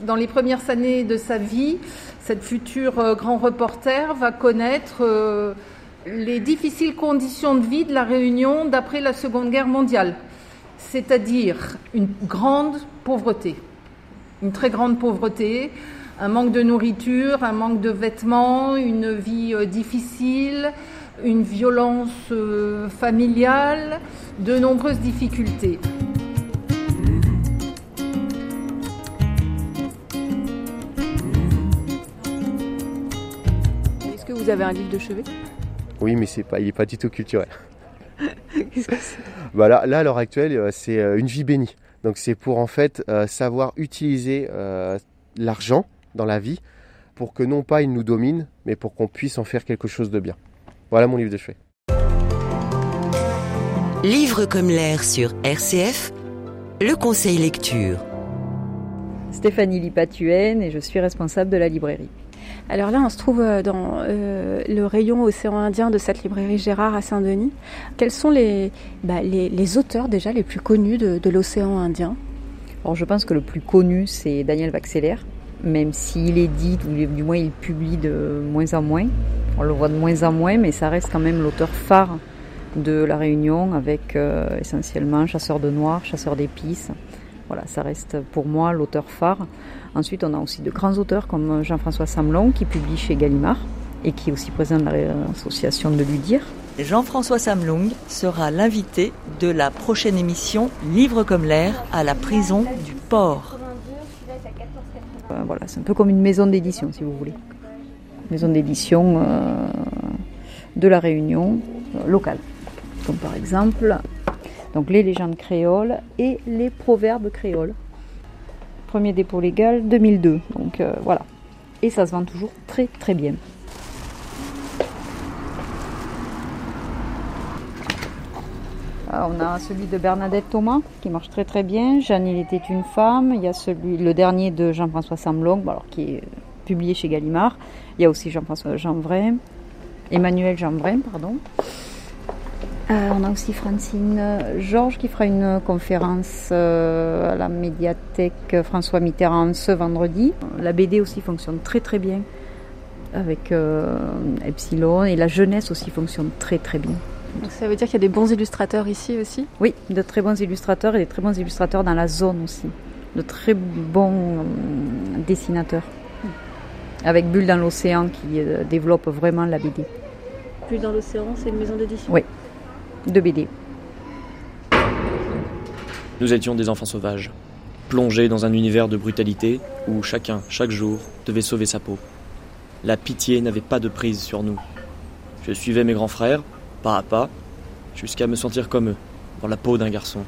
Dans les premières années de sa vie, cette future grand reporter va connaître les difficiles conditions de vie de la Réunion d'après la Seconde Guerre mondiale, c'est-à-dire une grande pauvreté, une très grande pauvreté, un manque de nourriture, un manque de vêtements, une vie euh, difficile, une violence euh, familiale, de nombreuses difficultés. Est-ce que vous avez un livre de chevet? Oui, mais c'est pas, il n'est pas du tout culturel. [LAUGHS] Qu'est-ce que c'est? Bah là, là, à l'heure actuelle, euh, c'est une vie bénie. Donc c'est pour en fait savoir utiliser l'argent dans la vie pour que non pas il nous domine, mais pour qu'on puisse en faire quelque chose de bien. Voilà mon livre de chevet. Livre comme l'air sur RCF, le conseil lecture. Stéphanie Lipatuenne et je suis responsable de la librairie. Alors là, on se trouve euh, dans euh, le rayon océan Indien de cette librairie Gérard à Saint-Denis. Quels sont les, bah, les, auteurs déjà les plus connus de, de l'océan Indien? Alors je pense que le plus connu, c'est Daniel Vaxeller, même s'il édite, ou du moins il publie de moins en moins. On le voit de moins en moins, mais ça reste quand même l'auteur phare de La Réunion, avec euh, essentiellement Chasseur de Noir, Chasseur d'épices. Voilà, ça reste pour moi l'auteur phare. Ensuite, on a aussi de grands auteurs comme Jean-François Samlon, qui publie chez Gallimard et qui est aussi président de l'association de Ludir. Jean-François Samlung sera l'invité de la prochaine émission Livre comme l'air à la prison du port. Euh, voilà, c'est un peu comme une maison d'édition, si vous voulez. maison d'édition de la Réunion locale. Comme par exemple donc les légendes créoles et les proverbes créoles. Premier dépôt légal 2002. Donc voilà. Et ça se vend toujours très très bien. Ah, on a celui de Bernadette Thomas qui marche très très bien. Jeanne, il était une femme. Il y a celui, le dernier de Jean-François Samblong, alors qui est publié chez Gallimard. Il y a aussi Jean-François Emmanuel Jeanvray, pardon. Euh, on a aussi Francine Georges qui fera une conférence euh, à la médiathèque François Mitterrand ce vendredi. La BD aussi fonctionne très très bien avec euh, Epsilon et la jeunesse aussi fonctionne très très bien. Donc ça veut dire qu'il y a des bons illustrateurs ici aussi Oui, de très bons illustrateurs et des très bons illustrateurs dans la zone aussi. De très bons dessinateurs. Avec Bulle dans l'océan qui développe vraiment la BD. Bulle dans l'océan, c'est une maison d'édition Oui, de BD. Nous étions des enfants sauvages, plongés dans un univers de brutalité où chacun, chaque jour, devait sauver sa peau. La pitié n'avait pas de prise sur nous. Je suivais mes grands frères, pas à pas, jusqu'à me sentir comme eux, dans la peau d'un garçon.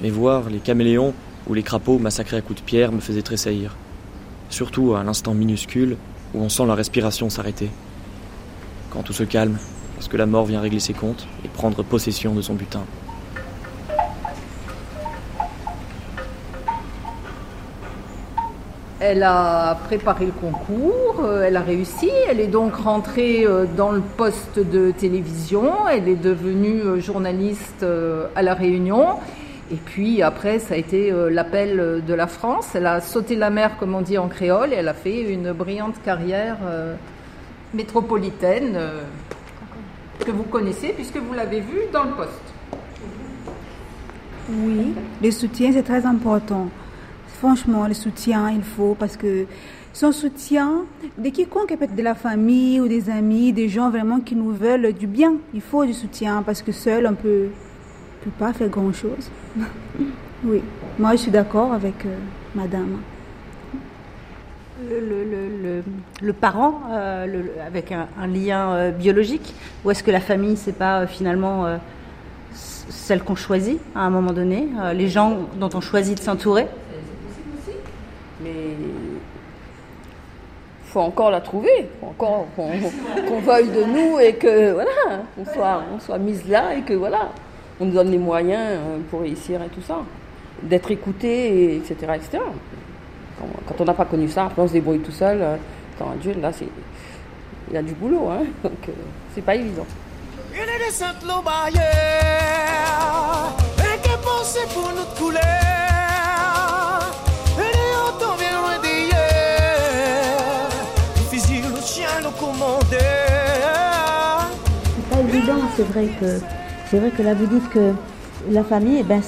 Mais voir les caméléons ou les crapauds massacrés à coups de pierre me faisait tressaillir, surtout à l'instant minuscule où on sent la respiration s'arrêter. Quand tout se calme, parce que la mort vient régler ses comptes et prendre possession de son butin. Elle a préparé le concours, euh, elle a réussi, elle est donc rentrée euh, dans le poste de télévision, elle est devenue euh, journaliste à La Réunion. Et puis après, ça a été l'appel de la France. Elle a sauté la mer, comme on dit en créole, et elle a fait une brillante carrière métropolitaine que vous connaissez puisque vous l'avez vue dans le poste. Oui, le soutien, c'est très important. Franchement, le soutien, il faut parce que son soutien de quiconque, peut-être de la famille ou des amis, des gens vraiment qui nous veulent du bien, il faut du soutien parce que seul on peut, peut pas faire grand-chose. [LAUGHS] oui, moi je suis d'accord avec euh, madame. Le, parent euh, avec un, lien euh, biologique ou est-ce que la famille c'est pas finalement celle qu'on choisit à un moment donné les gens dont on choisit de s'entourer? Mais faut encore la trouver, faut encore qu'on veuille de nous et que voilà, on soit, on soit mise là et que voilà, on nous donne les moyens euh, pour réussir et tout ça, d'être écouté, et etc., etc. Quand, on n'a pas connu ça, après on se débrouille tout seul. euh, Quand Dieu, là, c'est, il y a du boulot, hein, [LAUGHS] donc euh, c'est pas évident. Une. C'est vrai que c'est vrai que là vous dites que la famille, eh ben,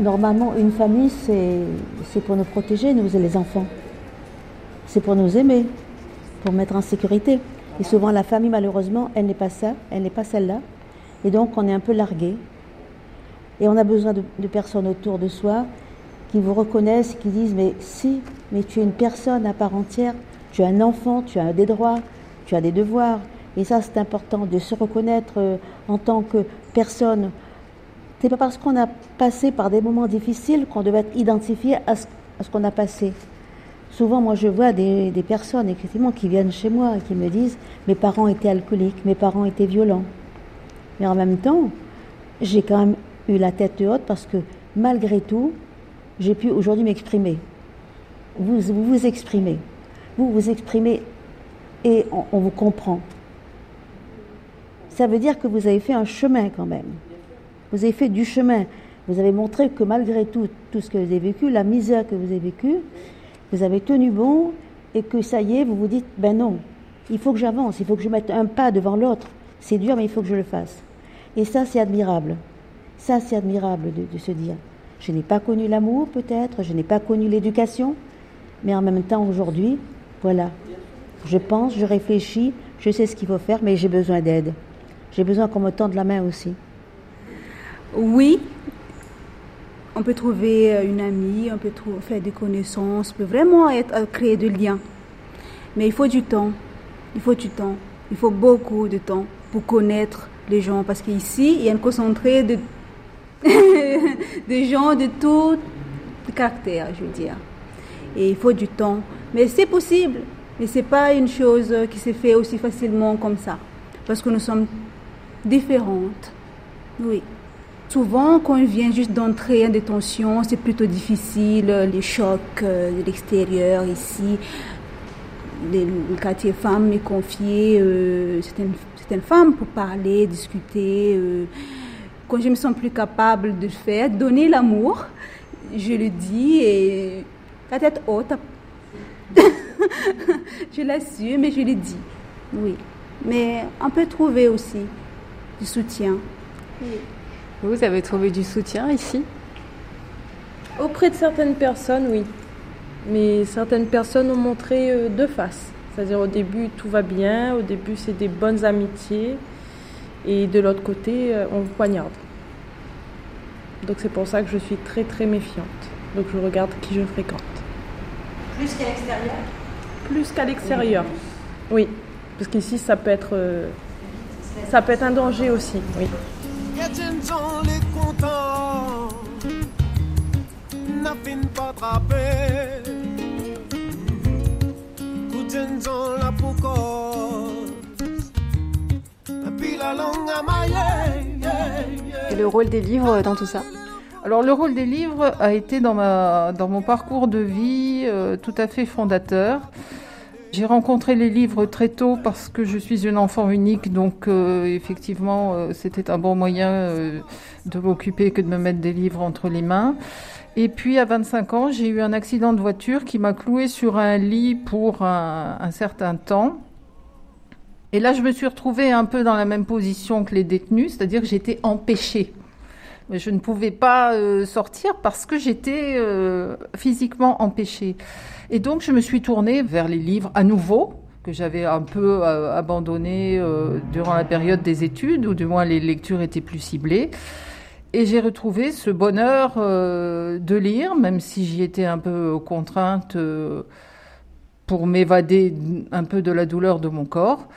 normalement une famille c'est pour nous protéger, nous et les enfants. C'est pour nous aimer, pour mettre en sécurité. Et souvent la famille malheureusement, elle n'est pas ça, elle n'est pas celle-là. Et donc on est un peu largué. Et on a besoin de, de personnes autour de soi qui vous reconnaissent, qui disent mais si, mais tu es une personne à part entière, tu es un enfant, tu as des droits, tu as des devoirs. Et ça c'est important de se reconnaître euh, en tant que personne. C'est pas parce qu'on a passé par des moments difficiles qu'on devait être identifié à ce, qu'on a passé. Souvent, moi, je vois des, personnes, effectivement, qui viennent chez moi et qui me disent Mes parents étaient alcooliques, mes parents étaient violents. Mais en même temps, j'ai quand même eu la tête haute parce que, malgré tout, j'ai pu aujourd'hui m'exprimer. Vous, vous exprimez. Vous vous exprimez et on vous comprend. Ça veut dire que vous avez fait un chemin quand même. Vous avez fait du chemin. Vous avez montré que malgré tout, tout ce que vous avez vécu, la misère que vous avez vécue, vous avez tenu bon et que ça y est, vous vous dites, ben non, il faut que j'avance, il faut que je mette un pas devant l'autre. C'est dur, mais il faut que je le fasse. Et ça, c'est admirable. Ça, c'est admirable de, de se dire, je n'ai pas connu l'amour peut-être, je n'ai pas connu l'éducation, mais en même temps, aujourd'hui, voilà, je pense, je réfléchis, je sais ce qu'il faut faire, mais j'ai besoin d'aide. J'ai besoin qu'on me tende la main aussi. Oui, on peut trouver euh, une amie, on peut faire des connaissances, on peut vraiment être, euh, créer des liens. Mais il faut du temps. Il faut du temps. Il faut beaucoup de temps pour connaître les gens. Parce qu'ici, il y a une concentrée de, [LAUGHS] de gens de tout caractère, je veux dire. Et il faut du temps. Mais c'est possible. Mais ce n'est pas une chose qui se fait aussi facilement comme ça. Parce que nous sommes différentes. Oui. Souvent, quand on vient juste d'entrer en détention, c'est plutôt difficile, les chocs euh, de l'extérieur ici. Le quartier femme m'est confié euh, certaines, certaines femmes pour parler, discuter. euh. Quand je me sens plus capable de faire, donner l'amour, je le dis et la tête haute. [LAUGHS] je l'assume et je le dis. Oui. Mais on peut trouver aussi du soutien. Vous avez trouvé du soutien ici? Auprès de certaines personnes, oui. Mais certaines personnes ont montré euh, deux faces. C'est-à-dire au début, tout va bien, au début, c'est des bonnes amitiés. Et de l'autre côté, euh, on poignarde. Donc c'est pour ça que je suis très très méfiante. Donc je regarde qui je fréquente. Plus qu'à l'extérieur? Plus qu'à l'extérieur. Oui. Parce qu'ici, ça peut être... euh, ça peut être un danger aussi, oui. Et le rôle des livres dans tout ça? Alors le rôle des livres a été dans, ma, dans mon parcours de vie euh, tout à fait fondateur. J'ai rencontré les livres très tôt parce que je suis une enfant unique, donc euh, effectivement euh, c'était un bon moyen euh, de m'occuper que de me mettre des livres entre les mains. Et puis à 25 ans, j'ai eu un accident de voiture qui m'a cloué sur un lit pour un, un certain temps. Et là, je me suis retrouvée un peu dans la même position que les détenus, c'est-à-dire que j'étais empêchée. Je ne pouvais pas euh, sortir parce que j'étais euh, physiquement empêchée. Et donc, je me suis tournée vers les livres à nouveau, que j'avais un peu euh, abandonnés euh, durant la période des études, ou du moins les lectures étaient plus ciblées. Et j'ai retrouvé ce bonheur euh, de lire, même si j'y étais un peu contrainte euh, pour m'évader un peu de la douleur de mon corps.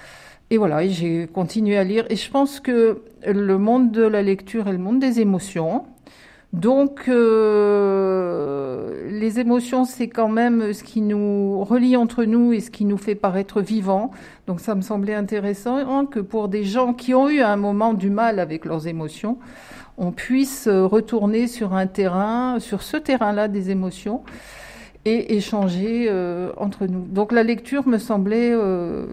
Et voilà, et j'ai continué à lire. Et je pense que le monde de la lecture est le monde des émotions. Donc, euh, les émotions, c'est quand même ce qui nous relie entre nous et ce qui nous fait paraître vivants. Donc, ça me semblait intéressant que pour des gens qui ont eu un moment du mal avec leurs émotions, on puisse retourner sur un terrain, sur ce terrain-là des émotions, et échanger euh, entre nous. Donc, la lecture me semblait euh,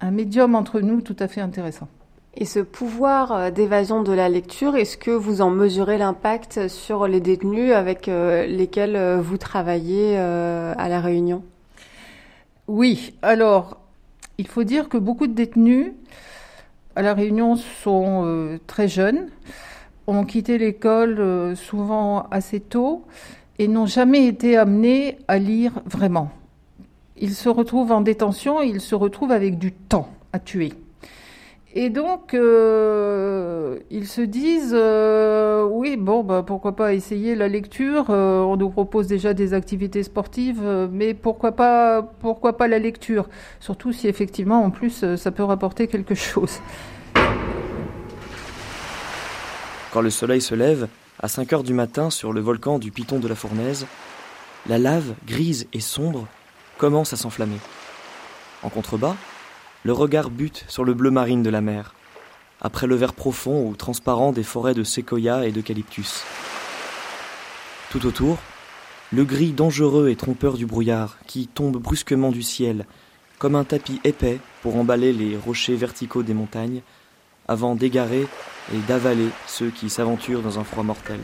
un médium entre nous tout à fait intéressant. Et ce pouvoir euh, d'évasion de la lecture, est-ce que vous en mesurez l'impact sur les détenus avec euh, lesquels euh, vous travaillez à La Réunion? Oui, alors, il faut dire que beaucoup de détenus à La Réunion sont très jeunes, ont quitté l'école souvent assez tôt et n'ont jamais été amenés à lire vraiment. Ils se retrouvent en détention et ils se retrouvent avec du temps à tuer. Et donc, euh, ils se disent, euh, oui, bon, bah, pourquoi pas essayer la lecture euh, On nous propose déjà des activités sportives, mais pourquoi pas, pourquoi pas la lecture? Surtout si effectivement, en plus, ça peut rapporter quelque chose. Quand le soleil se lève, à 5 heures du matin sur le volcan du Piton de la Fournaise, la lave, grise et sombre, commence à s'enflammer. En contrebas, le regard bute sur le bleu marine de la mer, après le vert profond ou transparent des forêts de séquoia et d'eucalyptus. Tout autour, le gris dangereux et trompeur du brouillard qui tombe brusquement du ciel, comme un tapis épais pour emballer les rochers verticaux des montagnes, avant d'égarer et d'avaler ceux qui s'aventurent dans un froid mortel.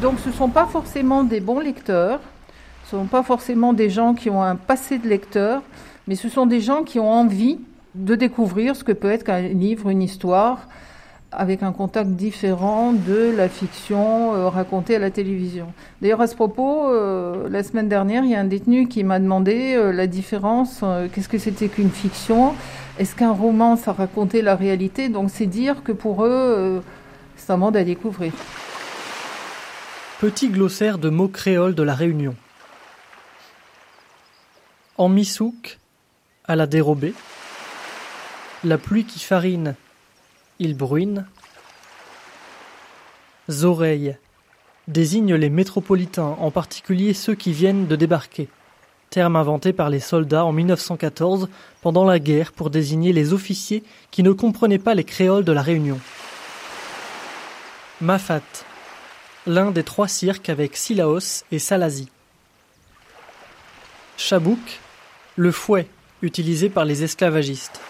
Donc, ce ne sont pas forcément des bons lecteurs, ce ne sont pas forcément des gens qui ont un passé de lecteur, mais ce sont des gens qui ont envie de découvrir ce que peut être un livre, une histoire, avec un contact différent de la fiction euh, racontée à la télévision. D'ailleurs, à ce propos, euh, la semaine dernière, il y a un détenu qui m'a demandé euh, la différence, qu'est-ce que c'était qu'une fiction? Est-ce qu'un roman, ça racontait la réalité? Donc, c'est dire que pour eux, c'est un monde à découvrir. Petit glossaire de mots créoles de la Réunion. En misouk, à la dérobée, la pluie qui farine, il bruine. Oreilles désigne les métropolitains, en particulier ceux qui viennent de débarquer. Terme inventé par les soldats en 1914 pendant la guerre pour désigner les officiers qui ne comprenaient pas les créoles de la Réunion. Mafat, l'un des trois cirques avec Silaos et Salazie. Chabouk, le fouet utilisé par les esclavagistes.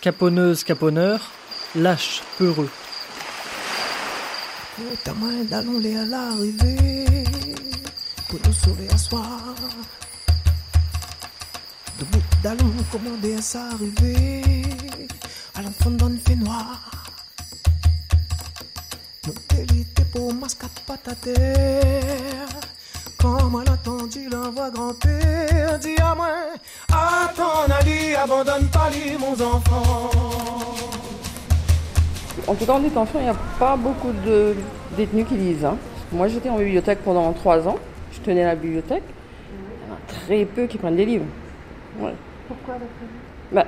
Caponneuse, caponneur, lâche, peureux. Ta à à. Debout d'allons commander à s'arriver à l'enfant donne fait noir. Nous délité pour mascate pas ta terre. Comme elle entendu l'envoi grand-père, dis à moi, à ton avis, abandonne pas les mon enfant. En tout cas, en détention, il n'y a pas beaucoup de détenus qui lisent. hein. Moi, j'étais en bibliothèque pendant trois ans. Je tenais la bibliothèque. Il y en a très peu qui prennent des livres. Ouais. Pourquoi Bah,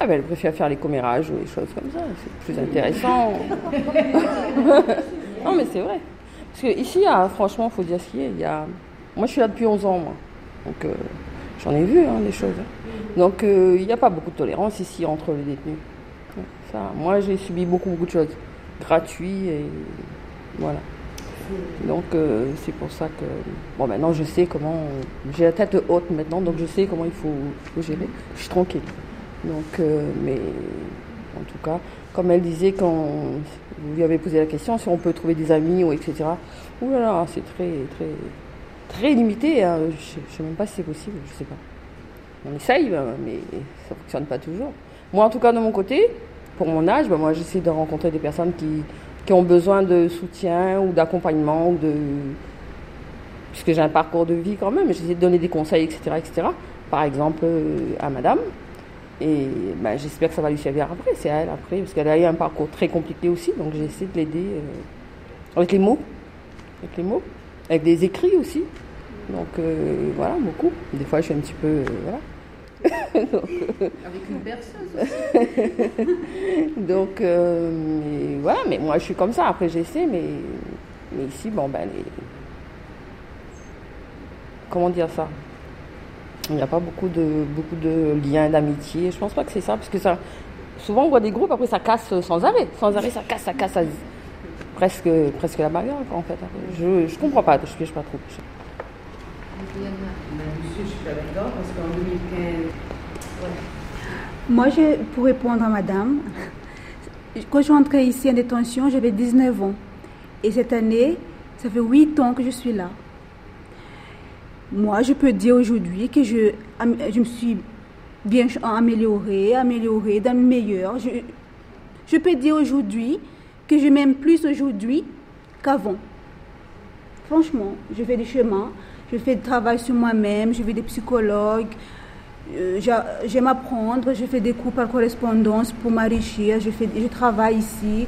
ah bah, elles préfèrent faire les commérages ou les choses comme ça. C'est plus intéressant. [LAUGHS] non, mais c'est vrai. Parce que ici, franchement, il faut dire ce qu'il y a. Moi, je suis là depuis 11 ans, moi. Donc, euh, j'en ai vu, hein, des choses. Donc, euh, il n'y a pas beaucoup de tolérance ici entre les détenus. Moi, j'ai subi beaucoup, beaucoup de choses. Gratuits et voilà. Donc, euh, c'est pour ça que. Bon, maintenant, je sais comment. J'ai la tête haute maintenant, donc je sais comment il faut, gérer. Je suis tranquille. Donc, mais en tout cas, comme elle disait quand vous lui avez posé la question, si on peut trouver des amis ou etc. Ouh là là, c'est très, très, très limité. hein. Je ne sais même pas si c'est possible, je sais pas. On essaye, ben, mais ça ne fonctionne pas toujours. Moi, en tout cas, de mon côté, pour mon âge, ben, moi, j'essaie de rencontrer des personnes qui, qui ont besoin de soutien ou d'accompagnement puisque j'ai un parcours de vie quand même, j'essaie de donner des conseils, etc., etc. Par exemple, euh, à madame. Et ben, j'espère que ça va lui servir après, c'est à elle après, parce qu'elle a eu un parcours très compliqué aussi, donc j'essaie de l'aider euh, avec les mots, avec les mots, avec des écrits aussi. Donc euh, voilà, beaucoup. Des fois, je suis un petit peu, euh, voilà. [LAUGHS] Donc, Avec une berceuse aussi. [LAUGHS] donc, mais voilà, mais moi je suis comme ça. Après, j'essaie, mais, mais ici, bon, ben, les- comment dire ça? Il n'y a pas beaucoup de, beaucoup de liens d'amitié. Je pense pas que c'est ça, parce que ça, souvent on voit des groupes, après ça casse sans arrêt. Sans arrêt, ça casse, ça casse, ça- presque, presque la bagarre, en fait. Je, je comprends pas, je piège pas trop. Monsieur, je suis pas d'accord parce qu'en 2015. Moi, je, pour répondre à madame, quand je suis entrée ici en détention, j'avais 19 ans. Et cette année, ça fait 8 ans que je suis là. Moi, je peux dire aujourd'hui que je, je me suis bien améliorée, améliorée, dans le meilleur. Je, je peux dire aujourd'hui que je m'aime plus aujourd'hui qu'avant. Franchement, je fais des chemins, je fais du travail sur moi-même, je vais des psychologues, euh, j'a- j'aime apprendre, je fais des cours par correspondance pour m'enrichir, je, je travaille ici,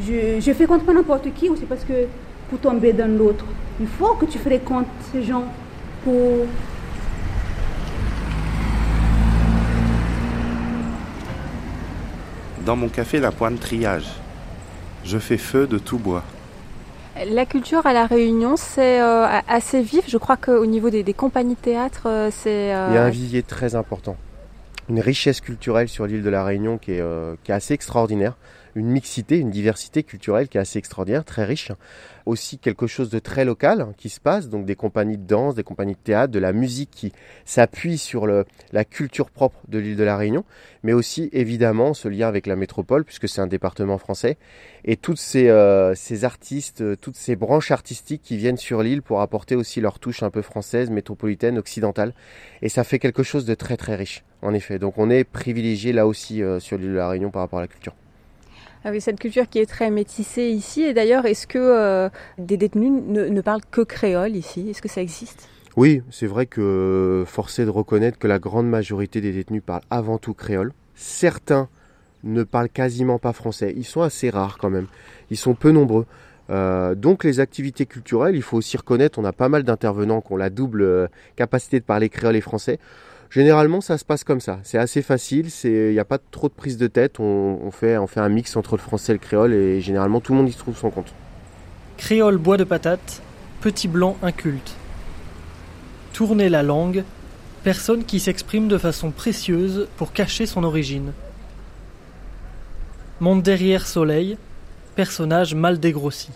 je, je fréquente pas n'importe qui aussi parce que pour tomber dans l'autre, il faut que tu fréquentes ces gens pour... Dans mon café La Pointe Triage, je fais feu de tout bois. La culture à La Réunion, c'est euh, assez vif. Je crois qu'au niveau des, des compagnies de théâtre, euh, c'est... euh, Il y a un vivier très important. Une richesse culturelle sur l'île de la Réunion qui est, euh, qui est assez extraordinaire. Une mixité, une diversité culturelle qui est assez extraordinaire, très riche. Aussi quelque chose de très local qui se passe, donc des compagnies de danse, des compagnies de théâtre, de la musique qui s'appuie sur le, la culture propre de l'île de la Réunion, mais aussi évidemment ce lien avec la métropole puisque c'est un département français et toutes ces, euh, ces artistes, euh, toutes ces branches artistiques qui viennent sur l'île pour apporter aussi leur touche un peu française, métropolitaine, occidentale. Et ça fait quelque chose de très très riche, en effet. Donc on est privilégié là aussi euh, sur l'île de la Réunion par rapport à la culture. Avec cette culture qui est très métissée ici. Et d'ailleurs, est-ce que euh, des détenus ne, ne parlent que créole ici? Est-ce que ça existe? Oui, c'est vrai que force est de reconnaître que la grande majorité des détenus parlent avant tout créole. Certains ne parlent quasiment pas français. Ils sont assez rares quand même. Ils sont peu nombreux. Euh, donc les activités culturelles, il faut aussi reconnaître, on a pas mal d'intervenants qui ont la double euh, capacité de parler créole et français. Généralement, ça se passe comme ça. C'est assez facile. Il n'y a pas trop de prise de tête. On, on, fait, on fait un mix entre le français et le créole et généralement tout le monde y trouve son compte. Créole bois de patate, petit blanc inculte. Tourner la langue, personne qui s'exprime de façon précieuse pour cacher son origine. Monte derrière soleil, personnage mal dégrossi.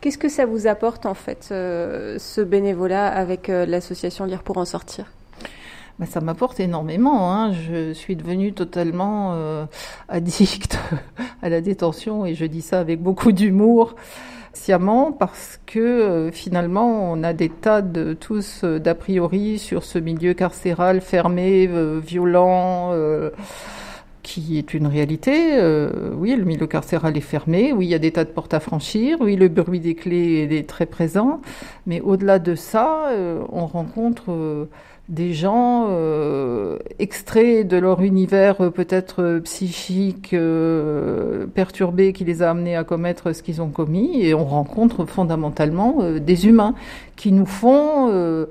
Qu'est-ce que ça vous apporte en fait, euh, ce bénévolat avec euh, l'association Lire pour en sortir? Ben, ça m'apporte énormément. Hein. Je suis devenue totalement euh, addict [LAUGHS] à la détention et je dis ça avec beaucoup d'humour sciemment parce que euh, finalement on a des tas de tous euh, d'a priori sur ce milieu carcéral fermé, euh, violent qui est une réalité. Euh, oui, le milieu carcéral est fermé. Oui, il y a des tas de portes à franchir. Oui, le bruit des clés est très présent. Mais au-delà de ça, euh, on rencontre euh, des gens extraits de leur univers peut-être psychique perturbé qui les a amenés à commettre ce qu'ils ont commis. Et on rencontre fondamentalement des humains qui nous font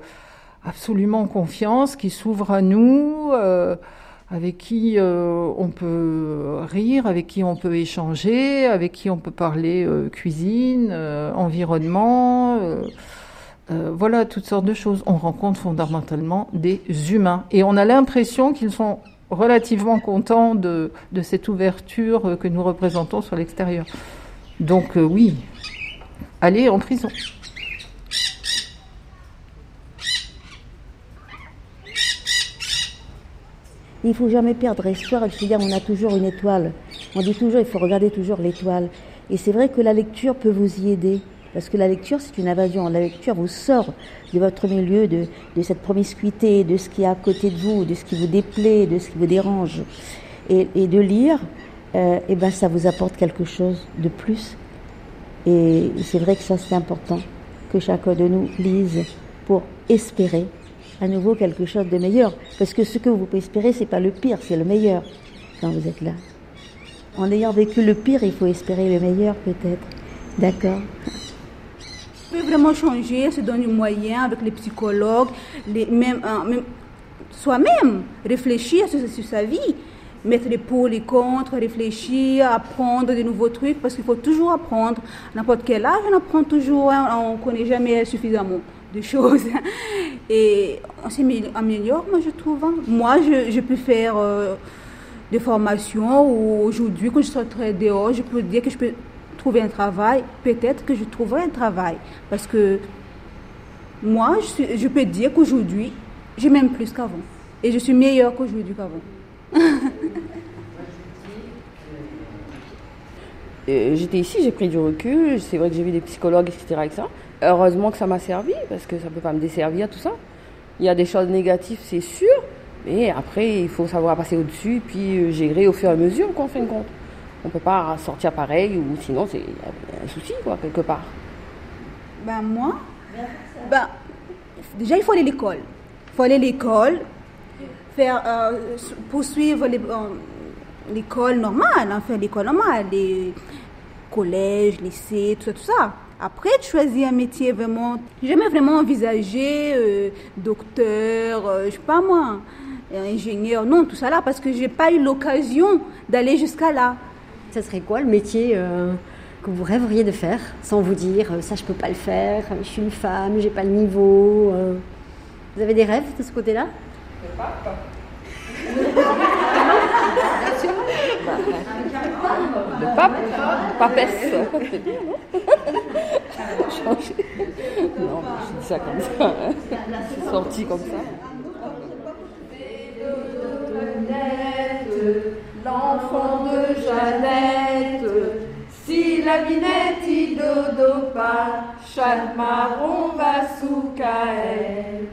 absolument confiance, qui s'ouvrent à nous avec qui euh, on peut rire, avec qui on peut échanger, avec qui on peut parler euh, cuisine, euh, voilà toutes sortes de choses. On rencontre fondamentalement des humains et on a l'impression qu'ils sont relativement contents de, cette ouverture que nous représentons sur l'extérieur. Donc oui, allez en prison. Il ne faut jamais perdre espoir. Je veux dire, on a toujours une étoile. On dit toujours, il faut regarder toujours l'étoile. Et c'est vrai que la lecture peut vous y aider. Parce que la lecture, c'est une invasion. La lecture vous sort de votre milieu, de, cette promiscuité, de ce qui est à côté de vous, de ce qui vous déplaît, de ce qui vous dérange. Et, et de lire, euh, eh ben, ça vous apporte quelque chose de plus. Et c'est vrai que ça, c'est important que chacun de nous lise pour espérer à nouveau quelque chose de meilleur. Parce que ce que vous pouvez espérer, c'est pas le pire, c'est le meilleur quand vous êtes là. En ayant vécu le pire, il faut espérer le meilleur peut-être. D'accord? Peut vraiment changer, se donner moyen avec les psychologues, les, même, euh, même soi-même, réfléchir sur, sa vie, mettre les pour, les contre, réfléchir, apprendre de nouveaux trucs, parce qu'il faut toujours apprendre. N'importe quel âge, on apprend toujours, hein, on ne connaît jamais suffisamment de [LAUGHS] choses. Et on s'améliore, moi je trouve. Hein. Moi, je, je, peux faire euh, des formations ou aujourd'hui, quand je sortirai dehors, je peux dire que je peux trouver un travail. Peut-être que je trouverai un travail. Parce que moi, je, je peux dire qu'aujourd'hui, j'ai même plus qu'avant. Et je suis meilleure qu'aujourd'hui qu'avant. [LAUGHS] J'étais ici, j'ai pris du recul. C'est vrai que j'ai vu des psychologues, etc. Heureusement que ça m'a servi, parce que ça ne peut pas me desservir, tout ça. Il y a des choses négatives, c'est sûr, mais après, il faut savoir passer au-dessus, puis gérer au fur et à mesure, quoi, en fin de compte. On peut pas sortir pareil, ou sinon, c'est un souci, quoi, quelque part. Ben, moi, ben, déjà, il faut aller à l'école. Il faut aller à l'école, faire, euh, poursuivre l'école normale, hein, faire l'école normale, les collèges, lycées, tout ça, tout ça. Après, tu choisis un métier vraiment. J'ai jamais vraiment envisagé euh, docteur, euh, je sais pas moi, ingénieur, non, tout ça là, parce que j'ai pas eu l'occasion d'aller jusqu'à là. Ça serait quoi le métier euh, que vous rêveriez de faire, sans vous dire ça je peux pas le faire, je suis une femme, j'ai pas le niveau. Vous avez des rêves de ce côté-là? Le pape? Le pape, papesse. Non, je dis ça comme ça. Hein. C'est sorti comme ça. L'enfant de Jeannette, si la binette y dodo pas, chaque marron va sous elle.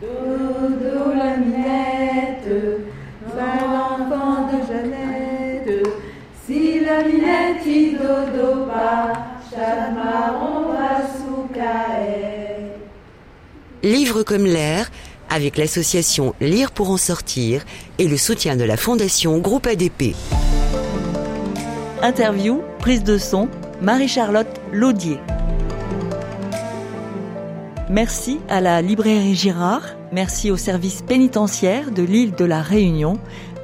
Dodo la minette, l'enfant de Jeannette, si la minette y dodo pas, chaque marron va sous. Livre comme l'air, avec l'association Lire pour en sortir et le soutien de la Fondation Groupe ADP. Interview, prise de son, Marie-Charlotte Laudier. Merci à la librairie Girard, merci au service pénitentiaire de l'île de la Réunion.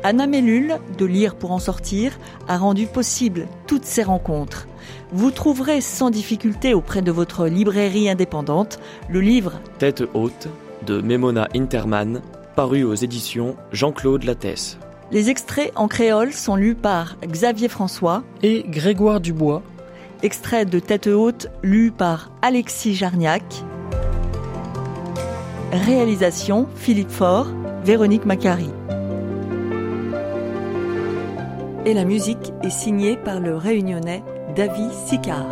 Anna Mellul, de Lire pour en sortir, a rendu possible toutes ces rencontres. Vous trouverez sans difficulté auprès de votre librairie indépendante le livre Tête haute de Memona Interman, paru aux éditions Jean-Claude Lattès. Les extraits en créole sont lus par Xavier François et Grégoire Dubois. Extrait de Tête haute lu par Alexis Jarniac. Réalisation Philippe Faure, Véronique Macari. Et la musique est signée par le réunionnais David Sicard.